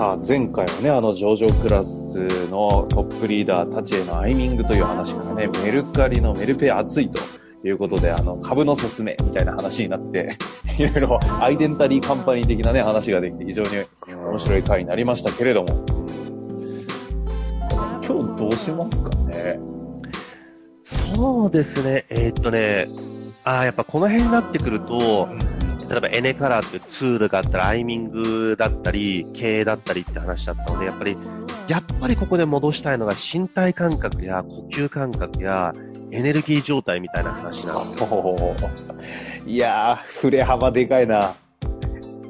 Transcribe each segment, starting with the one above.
さあ、前回はね、あの上場クラスのトップリーダーたちへのアイミングという話からね、メルカリのメルペイ熱いということで、あの、株の勧めみたいな話になって、いろいろアイデンタリーカンパニー的なね、話ができて非常に面白い回になりましたけれども、今日どうしますかね？そうですね。えーっとね、あーやっぱこの辺になってくると、例えばエネカラーっていうツールがあったら、アイミングだったり、経営だったりって話だったので、やっぱり、やっぱりここで戻したいのが身体感覚や呼吸感覚やエネルギー状態みたいな話なんですよ。いやー、振れ幅でかいな。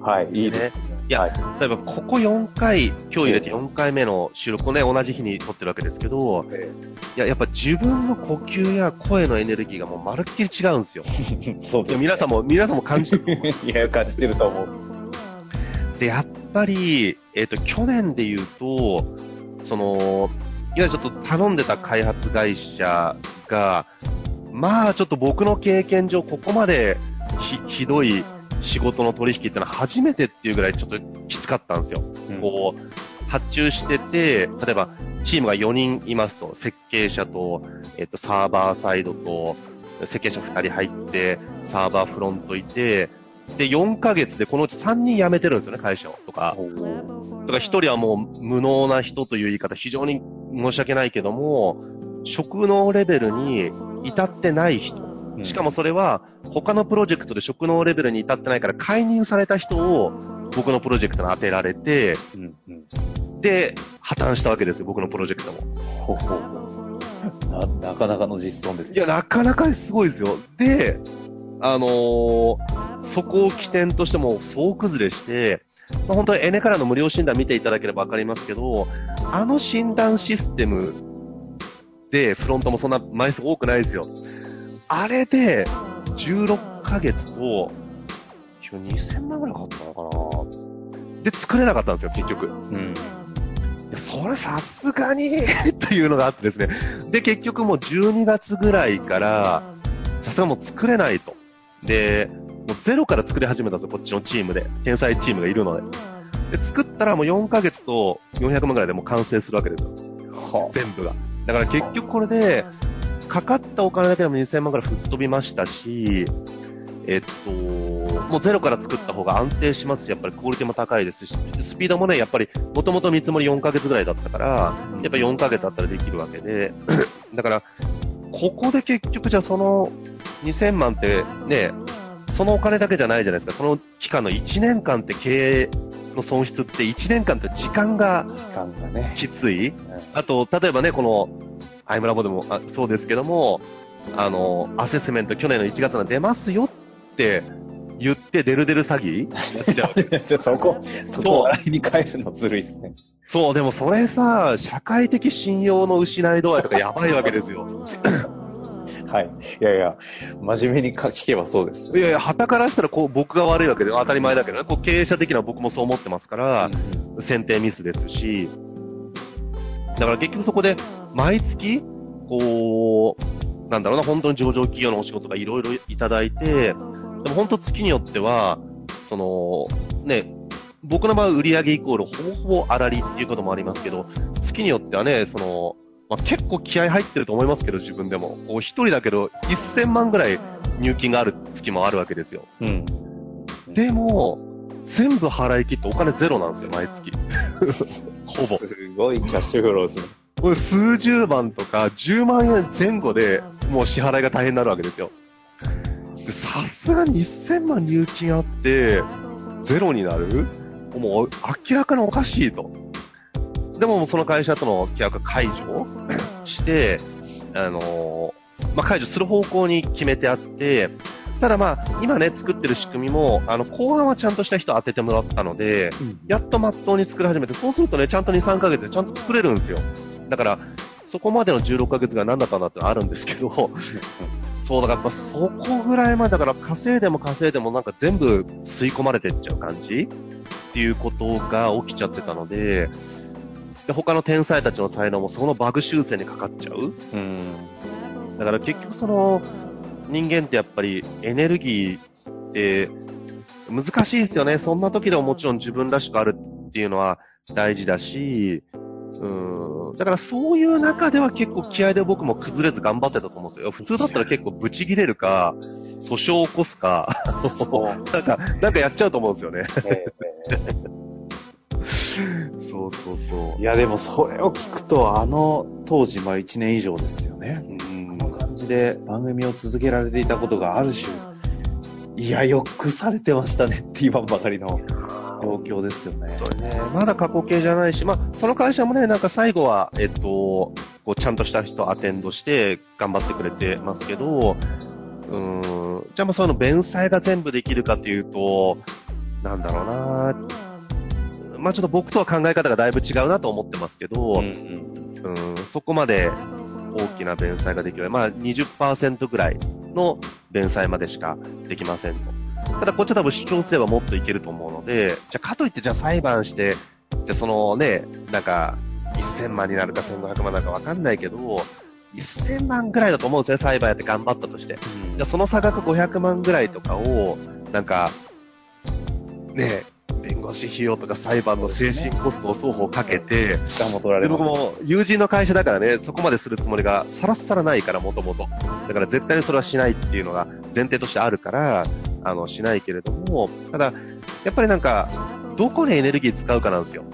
はい、いいです。いやはい、例えばここ4回、今日入れて4回目の収録をね、同じ日に撮ってるわけですけど、えいや、やっぱ自分の呼吸や声のエネルギーがもうまるっきり違うんですよ。そうです、いや皆さんも、皆さんも感じてる。いや、感じてると思う。で、やっぱり、えっ、と、去年で言うと、その、いわゆるちょっと頼んでた開発会社が、まあちょっと僕の経験上ここまでひひどい仕事の取引ってのは初めてっていうぐらいちょっときつかったんですよ。こう、発注してて、例えば、チームが4人いますと、設計者と、えっと、サーバーサイドと、設計者2人入って、サーバーフロントいて、で、4ヶ月でこのうち3人辞めてるんですよね、会社を。とか、とか1人はもう無能な人という言い方、非常に申し訳ないけども、職能レベルに至ってない人。しかもそれは、他のプロジェクトで職能レベルに至ってないから、解任された人を僕のプロジェクトに当てられて、うんうん。で、破綻したわけですよ、僕のプロジェクトも。ほほな、なかなかの実損ですいや、なかなかすごいですよ。で、あのーそこを起点としても総崩れして、まあ、本当にエネからの無料診断見ていただければわかりますけど、あの診断システムで、フロントもそんな枚数多くないですよ。あれで、16ヶ月と、2000万ぐらいかかったのかなで、作れなかったんですよ、結局。うん。それさすがに というのがあってですね。で、結局もう12月ぐらいから、さすがもう作れないと。で、もうゼロから作り始めたんですよ、こっちのチームで。天才チームがいるので。で、作ったらもう4ヶ月と400万ぐらいでもう完成するわけですよ。は全部が。だから結局これで、かかったお金だけでも2000万ぐらい吹っ飛びましたし、えっと、もうゼロから作った方が安定しますし、やっぱりクオリティも高いですし、スピードもね、やっぱり、もともと見積もり4ヶ月ぐらいだったから、やっぱ4ヶ月あったらできるわけで、だから、ここで結局じゃあその2000万ってね、そのお金だけじゃないじゃないですか。この期間の1年間って経営の損失って1年間って時間が。きつい。あと、例えばね、この、アイムラボでもあそうですけども、あの、アセスメント去年の1月に出ますよって言って、デルデル詐欺？そこ、そこ笑いに変えるのずるいっすね。そう、でもそれさ、社会的信用の失い度合いとかやばいわけですよ。はい。いやいや、真面目に聞けばそうです。いやいや、旗からしたらこう僕が悪いわけで当たり前だけどね、こう経営者的には僕もそう思ってますから、選定ミスですし、だから結局そこで毎月、こう、なんだろうな、本当に上場企業のお仕事がいろいろいただいて、でも本当月によっては、その、ね、僕の場合売上イコールほぼほぼ粗利っていうこともありますけど、月によってはね、その、まあ、結構気合入ってると思いますけど、自分でも。こう一人だけど、1000万ぐらい入金がある月もあるわけですよ。うん。でも、全部払い切ってお金ゼロなんですよ、毎月。ほぼ。すごいキャッシュフローですね。もう数十万とか10万円前後でもう支払いが大変になるわけですよ。でさすがに1000万入金あって、ゼロになる？もう明らかにおかしいと。でもその会社との契約解除？して、あのーまあ、解除する方向に決めてあって、ただまあ、今ね、作ってる仕組みも、あの、後半はちゃんとした人当ててもらったので、やっとまっとうに作り始めて、そうするとね、ちゃんと2、3ヶ月でちゃんと作れるんですよ。だから、そこまでの16ヶ月が何だったんだってのはあるんですけど、そうだからやっぱそこぐらいまでだから稼いでも稼いでもなんか全部吸い込まれてっちゃう感じ？っていうことが起きちゃってたので、で他の天才たちの才能もそのバグ修正にかかっちゃう。うん。だから結局その人間ってやっぱりエネルギーって難しいですよね。そんな時でももちろん自分らしくあるっていうのは大事だし、うん。だからそういう中では結構気合で僕も崩れず頑張ってたと思うんですよ。普通だったら結構ブチ切れるか、訴訟を起こすか。なんか、なんかやっちゃうと思うんですよね。えそうそうそえいや、でもそれを聞くと、あの当時、まあ1年以上ですよね。う。うんで番組を続けられていたことがある種、いや、よくされてましたねって言わんばかりの状況ですよね。ね、まだ過去形じゃないし、まあ、その会社もね、なんか最後は、えっと、こう、ちゃんとした人アテンドして頑張ってくれてますけど、うーん、じゃあまあそういうの弁済が全部できるかっていうと、なんだろうな。まあちょっと僕とは考え方がだいぶ違うなと思ってますけど、うんうん。うん、そこまで大きな弁済ができる。まあ20%ぐらいの弁済までしかできませんと。ただこっちは多分主張すればもっといけると思うので、じゃあかといってじゃあ裁判して、じゃあそのね、なんか1000万になるか1500万になるかわかんないけど、1000万ぐらいだと思うんですね、裁判やって頑張ったとして。じゃあその差額500万ぐらいとかを、なんか、ね弁護士費用とか裁判の精神コストを双方かけて。で僕も友人の会社だからね、そこまでするつもりがさらさらないから、もともと。だから絶対にそれはしないっていうのが前提としてあるから、あの、しないけれども、ただ、やっぱりなんか、どこにエネルギー使うかなんですよ。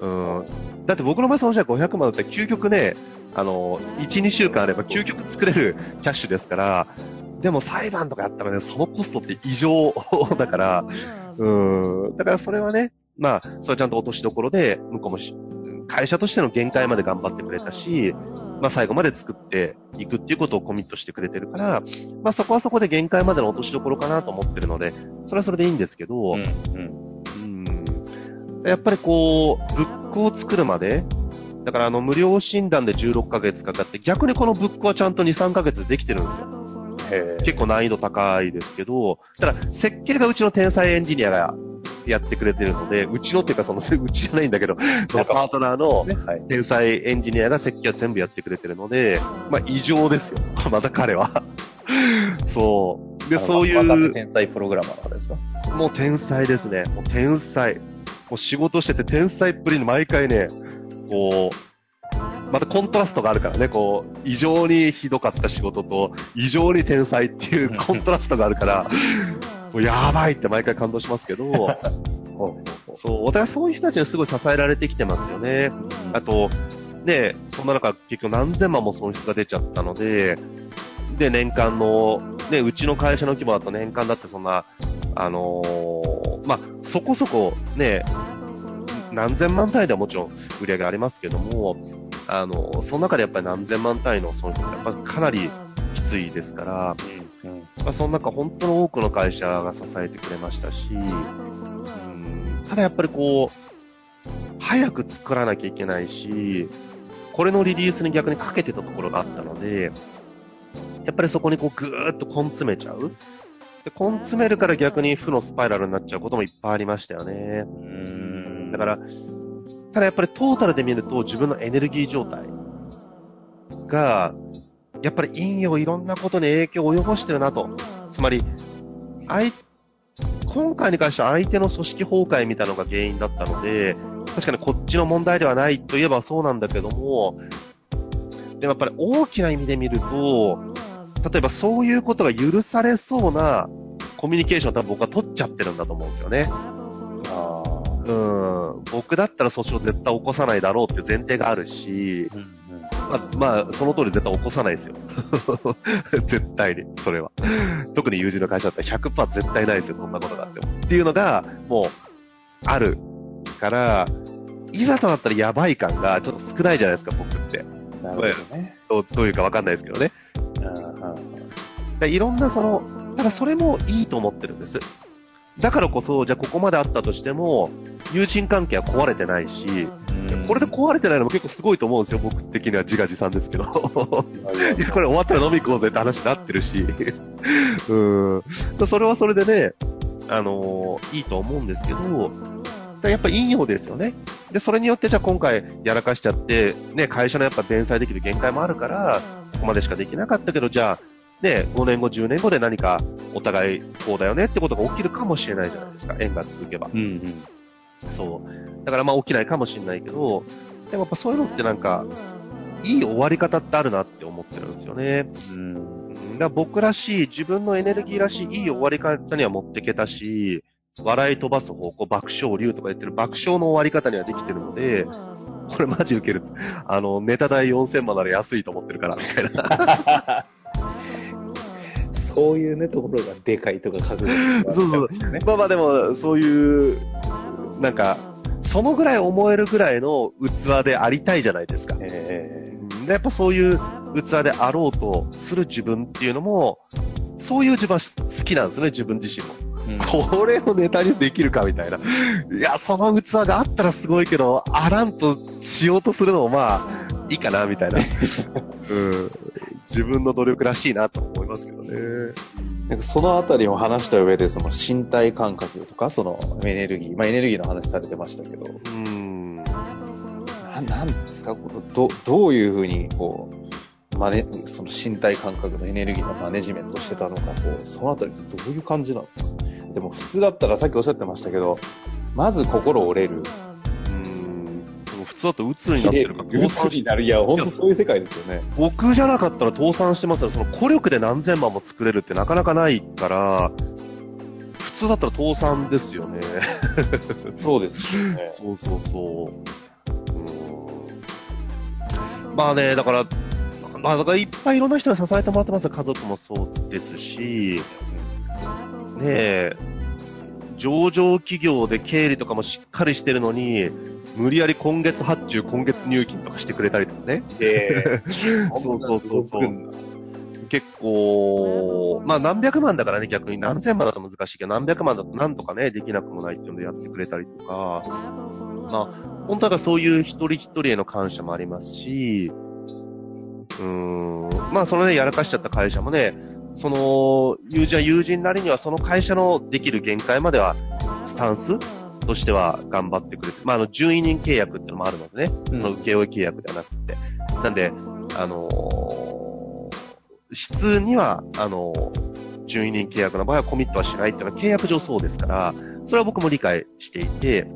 うん。だって僕の場合そのじゃ500万だったら究極ね、あの、1、2週間あれば究極作れるキャッシュですから、でも裁判とかやったらね、そのコストって異常だから、うん。だ。からそれはね、まあ、それはちゃんと落としどころで、向こうもし、会社としての限界まで頑張ってくれたし、まあ最後まで作っていくっていうことをコミットしてくれてるから、まあそこはそこで限界までの落としどころかなと思ってるので、それはそれでいいんですけど、うんうん。うん。やっぱりこう、ブックを作るまで、だからあの無料診断で16ヶ月かかって、逆にこのブックはちゃんと2、3ヶ月でできてるんですよ。結構難易度高いですけど、ただ設計がうちの天才エンジニアがやってくれてるので、うちのっていうかその、うちじゃないんだけど、そのパートナーの。天才エンジニアが設計は全部やってくれてるので、まあ異常ですよ。また彼は。そう。で、そういう、天才プログラマーですか？もう天才ですね。もう天才。もう仕事してて天才っぷりに毎回ね、こう、またコントラストがあるからね、こう、異常にひどかった仕事と、異常に天才っていうコントラストがあるから、もうやばいって毎回感動しますけど、そう、私はそういう人たちにすごい支えられてきてますよね。あと、ね、そんな中、結局何千万も損失が出ちゃったので、で、年間の、ね、うちの会社の規模だと年間だってそんな、あのーまあ、そこそこね、何千万単位ではもちろん売り上げありますけども、あのその中でやっぱり何千万単位の損失ってやっぱかなりきついですから、まあ、その中本当の多くの会社が支えてくれましたし、うんただやっぱりこう、早く作らなきゃいけないし、これのリリースに逆にかけてたところがあったので、やっぱりそこにこうぐーっと根詰めちゃう。で、根詰めるから逆に負のスパイラルになっちゃうこともいっぱいありましたよね。うんだから、ただやっぱりトータルで見ると自分のエネルギー状態が、やっぱり陰陽いろんなことに影響を及ぼしてるなと。つまり、今回に関しては相手の組織崩壊みたいなのが原因だったので、確かにこっちの問題ではないといえばそうなんだけども、でもやっぱり大きな意味で見ると、例えばそういうことが許されそうなコミュニケーションを多分僕は取っちゃってるんだと思うんですよね。あううん、僕だったら訴訟絶対起こさないだろうっていう前提があるし、うんまあ、まあ、その通り絶対起こさないですよ。絶対に、それは。特に友人の会社だったら100%絶対ないですよ、こんなことがあっても。っていうのが、もう、あるから、いざとなったらやばい感がちょっと少ないじゃないですか、僕って。うん。なるほどね。どうどういうかわかんないですけどね。うんいろんなその、ただそれもいいと思ってるんです。だからこそ、じゃあここまであったとしても、友人関係は壊れてないし、うんこれで壊れてないのも結構すごいと思うんですよ、僕的には自画自賛ですけど。いや、これ終わったら飲み行こうぜって話になってるし。うん。それはそれでね、あのーいいと思うんですけど、やっぱ引用ですよね。で、それによってじゃあ今回やらかしちゃって、ね、会社のやっぱ弁済できる限界もあるから、ここまでしかできなかったけど、じゃあ、ね、5年後、10年後で何かお互いこうだよねってことが起きるかもしれないじゃないですか、縁が続けば。うんうん。そう。だからまあ起きないかもしれないけど、でもやっぱそういうのってなんか、いい終わり方ってあるなって思ってるんですよね。うん。うんだ僕らしい、自分のエネルギーらしいいい終わり方には持ってけたし、笑い飛ばす方向、爆笑流とか言ってる爆笑の終わり方にはできてるので、これマジウケる。あの、ネタ代4000万なら安いと思ってるから、みたいな。そういうね、ところがでかいとか覚悟そうそうね。まあまあでも、そういう、なんか、そのぐらい思えるぐらいの器でありたいじゃないですか。えでやっぱそういう器であろうとする自分っていうのも、そういう自分は好きなんですね、自分自身も。ーうんこれをネタにできるかみたいな。いや、その器があったらすごいけど、あらんとしようとするのもまあ、いいかな、みたいな。うん。自分の努力らしいなと思いますけどね。なんかそのあたりを話した上で、その身体感覚とか、そのエネルギー、まあエネルギーの話されてましたけど、うん。ななんですか？このど、どういうふうに、こう、マネ、その身体感覚のエネルギーのマネジメントしてたのか、こう、そのあたりってどういう感じなんですか？でも普通だったらさっきおっしゃってましたけど、まず心折れる。う。だと鬱になってるから、うつになる。いや、本当そういう世界ですよね。僕じゃなかったら倒産してますよ。その孤力で何千万も作れるってなかなかないから、普通だったら倒産ですよね。そうですよね。そうそうそう。まあね、だから、まあだからいっぱいいろんな人に支えてもらってますよ家族もそうですし、ねえ、上場企業で経理とかもしっかりしてるのに、無理やり今月発注、今月入金とかしてくれたりとかね。え そうそうそうそう。結構、まあ何百万だからね、逆に。何千万だと難しいけど、何百万だとなんとかね、できなくもないっていうのでやってくれたりとか、まあ、本当はそういう一人一人への感謝もありますし、うーん、まあそのね、やらかしちゃった会社もね、その、友人は友人なりにはその会社のできる限界までは、スタンスとしては頑張ってくれて、まああの、順位人契約っていうのもあるのでね、その請負契約ではなくて。なんで、あのー質には、あのー順位人契約の場合はコミットはしないっていうのは契約上そうですから、それは僕も理解していて、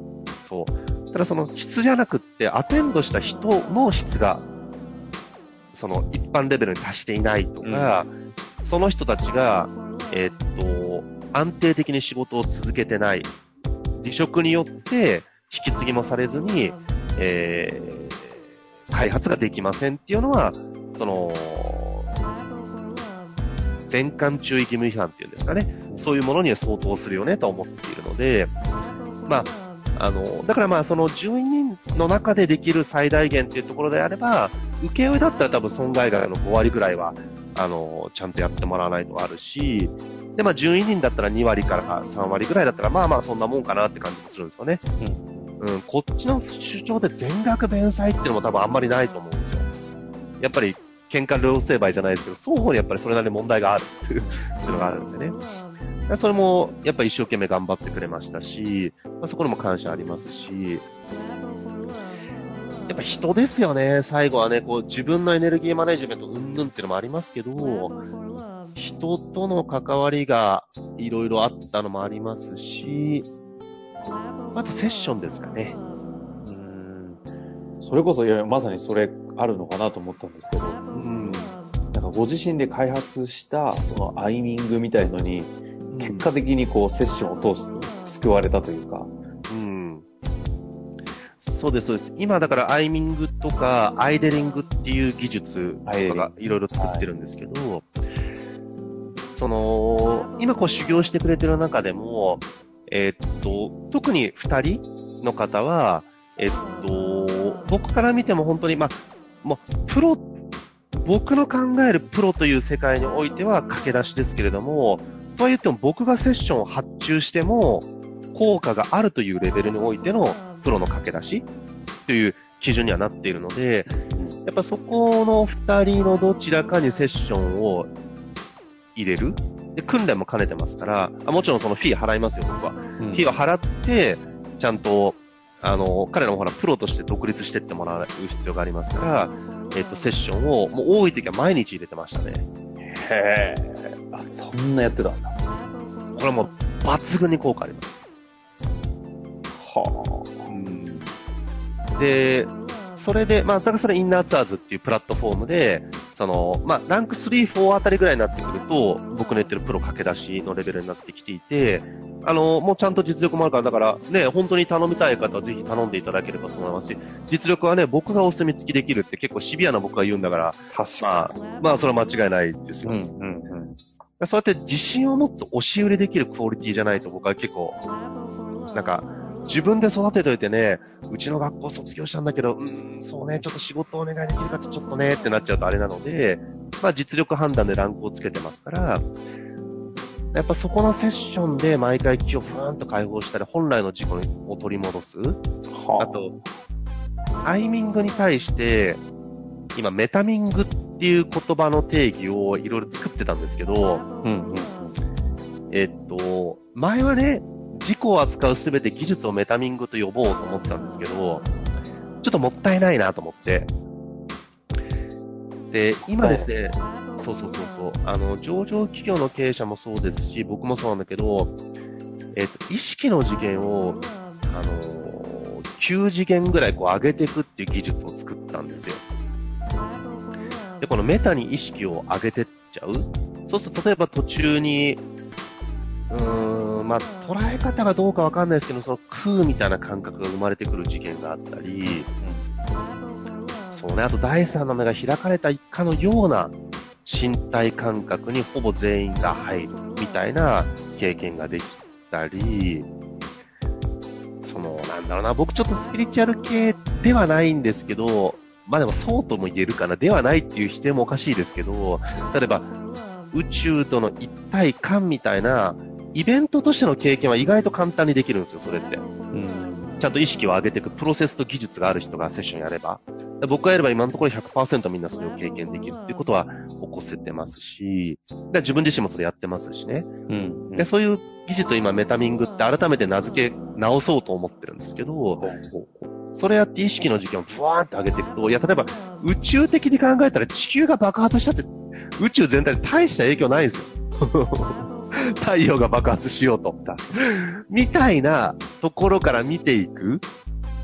そう。ただその質じゃなくって、アテンドした人の質が、その一般レベルに達していないとか、その人たちが、えっと、安定的に仕事を続けてない。離職によって引き継ぎもされずに、えー、開発ができませんっていうのは、その、全館注意義務違反っていうんですかね。そういうものには相当するよねと思っているので、まあ、あの、だからまあ、その12人の中でできる最大限っていうところであれば、請負だったら多分損害額の5割ぐらいは、あの、ちゃんとやってもらわないとあるし、で、まあ、12人だったら2割から3割ぐらいだったら、まあまあ、そんなもんかなって感じもするんですよね。うん、こっちの主張で全額弁済っていうのも多分あんまりないと思うんですよ。やっぱり、喧嘩両成敗じゃないですけど、双方にやっぱりそれなりに問題があるっていうのがあるんでね。それも、やっぱり一生懸命頑張ってくれましたし、まあ、そこにも感謝ありますし、やっぱ人ですよね。最後はね、こう自分のエネルギーマネジメントうんぬんっていうのもありますけど、人との関わりがいろいろあったのもありますし、あとセッションですかね。うんそれこそ、いや、まさにそれあるのかなと思ったんですけど、うん。なんかご自身で開発した、そのアイミングみたいのに、結果的にこう、セッションを通して救われたというか、うん。そうです、そうです。今だからアイミングとかアイデリングっていう技術とかがいろいろ作ってるんですけど、その、今こう修行してくれてる中でも、えーっと、特に二人の方は、えっと、僕から見ても本当に、まあ、もう、プロ、僕の考えるプロという世界においては駆け出しですけれども、とは言っても僕がセッションを発注しても、効果があるというレベルにおいてのプロの駆け出しという基準にはなっているので、やっぱそこの二人のどちらかにセッションを入れる。で、訓練も兼ねてますから、あもちろんそのフィー払いますよ、僕は。うんフィーを払って、ちゃんと、あの、彼らもほら、プロとして独立してってもらう必要がありますから、えっと、セッションを、もう多い時は毎日入れてましたね。へえ。あ、そんなやってたんだ。これはもう、抜群に効果あります。はうんで、それで、まあ、だからそれインナーツアーズっていうプラットフォームで、その、まあ、ランク3、4あたりぐらいになってくると、僕の言ってるプロ駆け出しのレベルになってきていて、あの、もうちゃんと実力もあるから、だからね、本当に頼みたい方はぜひ頼んでいただければと思いますし、実力はね、僕がお墨付きできるって結構シビアな僕が言うんだから、まあ、まあ、それは間違いないですよ。うん、うん、うん。そうやって自信を持って押し売りできるクオリティじゃないと僕は結構、なんか、自分で育てといてね、うちの学校卒業したんだけど、うーん、そうね、ちょっと仕事お願いできるかちょっとね、ってなっちゃうとあれなので、まあ実力判断でランクをつけてますから、やっぱそこのセッションで毎回気をふわーんと解放したり、本来の自己を取り戻す。はあと、アイミングに対して、今メタミングっていう言葉の定義をいろいろ作ってたんですけど、うん、うん、えっと、前はね、自己を扱うすべて技術をメタミングと呼ぼうと思ってたんですけど、ちょっともったいないなと思って。で、今ですね、そうそうそうそう、あの、上場企業の経営者もそうですし、僕もそうなんだけど、えっと、意識の次元を、あの、9次元ぐらいこう上げていくっていう技術を作ったんですよ。で、このメタに意識を上げてっちゃうそうすると、例えば途中に、うん、まあ、捉え方がどうかわかんないですけど、その空みたいな感覚が生まれてくる事件があったり、そうね、あと第三の目が開かれたかのような身体感覚にほぼ全員が入るみたいな経験ができたり、その、なんだろうな、僕ちょっとスピリチュアル系ではないんですけど、まあでもそうとも言えるかな、ではないっていう否定もおかしいですけど、例えば宇宙との一体感みたいなイベントとしての経験は意外と簡単にできるんですよ、それって。うん。ちゃんと意識を上げていくプロセスと技術がある人がセッションやれば。で僕がやれば今のところ100%みんなそれを経験できるっていうことは起こせてますし、で自分自身もそれやってますしね。うん。でそういう技術を今メタミングって改めて名付け直そうと思ってるんですけど、それやって意識の時間をブワーンって上げていくと、いや、例えば宇宙的に考えたら地球が爆発したって宇宙全体で大した影響ないんですよ。太陽が爆発しようと。みたいなところから見ていく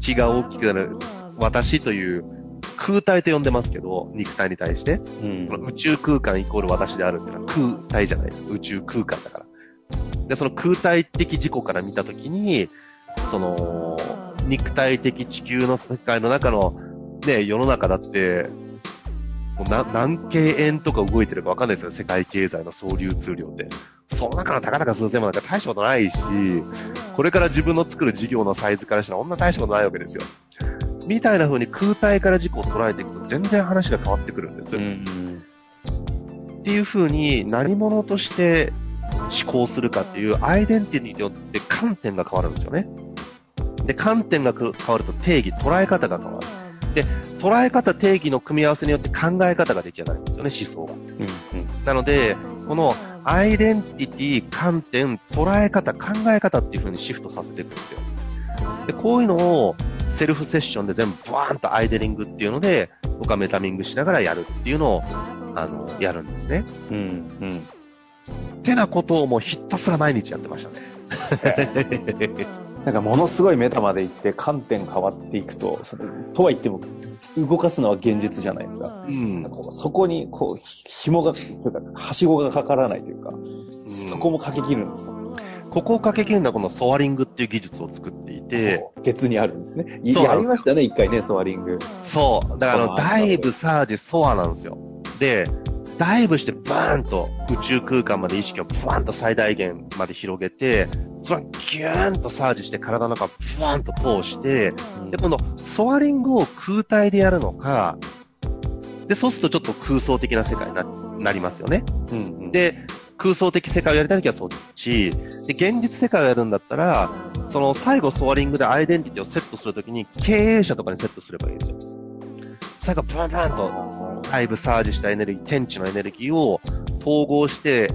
気が大きくなる私という空体と呼んでますけど、肉体に対して。に。その宇宙空間イコール私であるっていうのは空体じゃないですか。宇宙空間だから。で、その空体的自己から見たときに、その、肉体的地球の世界の中の、ね、世の中だって、もうな何京円とか動いてるかわかんないですよ。世界経済の総流通量って。その中のたかだか数千万なんか大したことないし、これから自分の作る事業のサイズからしたらこんな大したことないわけですよ。みたいな風に空体から自己を捉えていくと全然話が変わってくるんです。うん。っていう風に何者として思考するかっていうアイデンティティによって観点が変わるんですよね。で、観点が変わると定義、捉え方が変わる。捉え方、定義の組み合わせによって考え方が出来上がるんですよね、思想が。うん。なので、このアイデンティティ、観点、捉え方、考え方っていう風にシフトさせていくんですよ。で、こういうのをセルフセッションで全部ブワーンとアイデリングっていうので、僕はメタミングしながらやるっていうのを、あの、やるんですね。うん。うん。ってなことをもうひたすら毎日やってましたね。なんかものすごいメタまで行って観点変わっていくと、とは言っても動かすのは現実じゃないですか。うんなんかこうそこにこうひ紐が、というか、はしごがかからないというか、そこもかけきるんですか、ここをかけきるのはこのソアリングっていう技術を作っていて、別にあるんですね。いやりましたね、一回ね、ソアリング。そう。だからあの、あダイブ、サージ、ソアなんですよ。で、ダイブしてバーンと宇宙空間まで意識をバーンと最大限まで広げて、それをギューンとサージして体の中をバーンと通して、で、今度、ソアリングを空体でやるのか、で、そうするとちょっと空想的な世界にななりますよね。うんうん、で、空想的世界をやりたいときはそっち。で、現実世界をやるんだったら、その最後ソアリングでアイデンティティをセットするときに経営者とかにセットすればいいんですよ。最後、ブンブンとだいぶサージしたエネルギー、天地のエネルギーを統合して、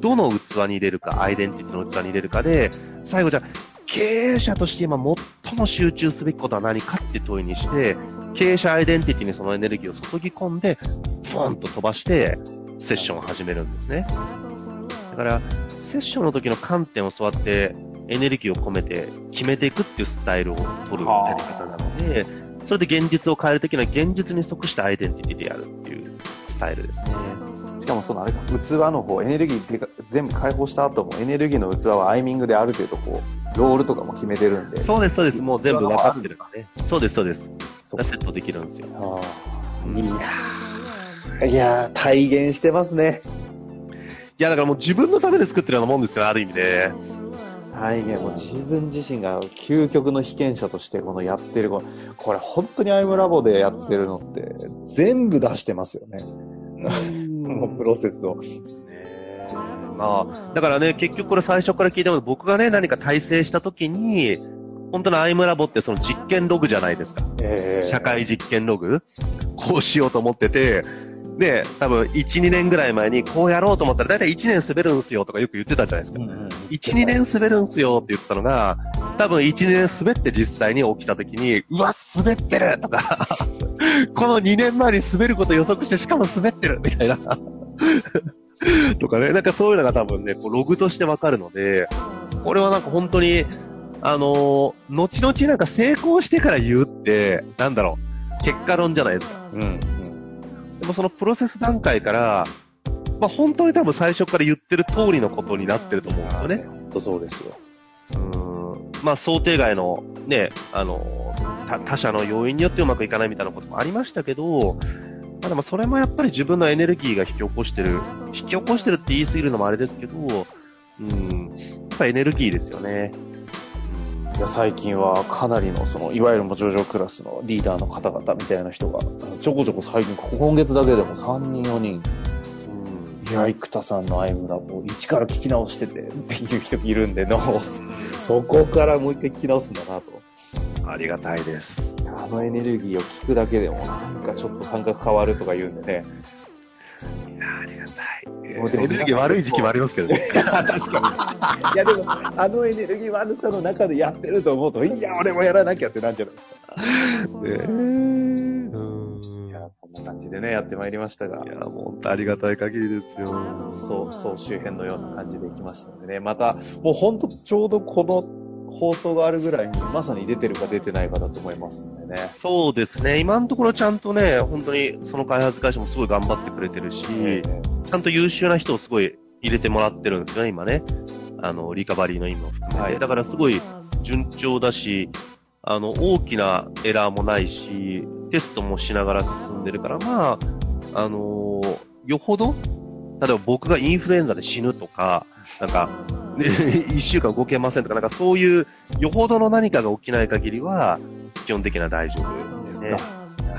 どの器に入れるか、アイデンティティの器に入れるかで、最後じゃ、経営者として今最も集中すべきことは何かって問いにして、経営者アイデンティティにそのエネルギーを注ぎ込んで、ポンと飛ばして、セッションを始めるんですね。だから、セッションの時の観点を座って、エネルギーを込めて決めていくっていうスタイルを取るやり方なので、それで現実を変えるときには現実に即したアイデンティティでやるっていうスタイルですね。しかもそのあれか、器の方、エネルギーでか全部解放した後も、エネルギーの器はアイミングである程度こう、ロールとかも決めてるんで。そうです、そうです。もう全部分かってるからね。そうです、そうです。そうセットできるんですよ。いやーいやー体現してますね。いや、だからもう自分のためで作ってるようなもんですよ、ある意味で。体現、もう自分自身が究極の被験者としてこのやってる、ここれ本当にアイムラボでやってるのって、全部出してますよね。このプロセスを。まあ、だからね、結局これ最初から聞いても、僕がね、何か体制したときに、本当のアイムラボってその実験ログじゃないですか。えー社会実験ログこうしようと思ってて、で、多分1、2年ぐらい前にこうやろうと思ったら、だいたい1年滑るんすよとかよく言ってたじゃないですか。うんうん1、2年滑るんすよって言ってたのが、多分1、2年滑って実際に起きた時に、うわ、滑ってるとか、この2年前に滑ること予測して、しかも滑ってるみたいな。とかね、なんかそういうのが多分ね、こうログとしてわかるので、これはなんか本当に、あのー後々なんか成功してから言うって、なんだろう、結果論じゃないですか。うんうんでもそのプロセス段階から、まあ本当に多分最初から言ってる通りのことになってると思うんですよね。本当そうですよ。うんまあ想定外のね、あの、他他者の要因によってうまくいかないみたいなこともありましたけど、まあでもそれもやっぱり自分のエネルギーが引き起こしてる、引き起こしてるって言い過ぎるのもあれですけど、うん、やっぱエネルギーですよね。いや最近はかなりのそのいわゆる上場クラスのリーダーの方々みたいな人がちょこちょこ最近ここ今月だけでも3人4人うんいや生田さんのアイムラボを一から聞き直しててっていう人いるんでのそこからもう一回聞き直すんだなとありがたいです。あのエネルギーを聞くだけでもなんかちょっと感覚変わるとか言うんでねいやありがたい。もうでもエネルギー悪い時期もありますけどね。確かにいやでもあのエネルギー悪さの中でやってると思うといや俺もやらなきゃってなんじゃないですかいやそんな感じでねやってまいりましたがいや、もう本当ありがたい限りですよ。そう、そう周辺のような感じで行きましたのでね、また、もう本当ちょうどこの放送があるぐらいに、まさに出てるか出てないかだと思いますんでね。そうですね。今のところちゃんとね、本当にその開発会社もすごい頑張ってくれてるし、ちゃんと優秀な人をすごい入れてもらってるんですよね、今ね。あの、リカバリーの意味も含めて。はいだからすごい順調だし、あの、大きなエラーもないし、テストもしながら進んでるから、まあ、あのーよほど、例えば僕がインフルエンザで死ぬとか、なんか、ね 一週間動けませんとか、なんかそういう、よほどの何かが起きない限りは、基本的には大丈夫ですね。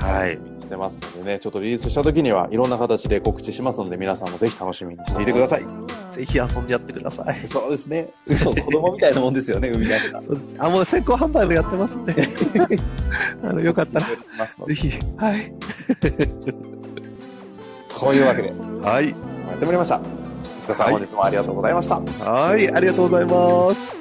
はい。してますのでね、ちょっとリリースした時にはいろんな形で告知しますので、皆さんもぜひ楽しみにしていてください。ぜひ遊んでやってください。そうですね。そう、子供みたいなもんですよね、海だけが。そうです。あ、もう先行販売もやってますんで。あの、よかったら。ぜひ、はい。というわけで、はい。やってまいりました。お疲れ様、はい本日もありがとうございました。はい、ありがとうございます。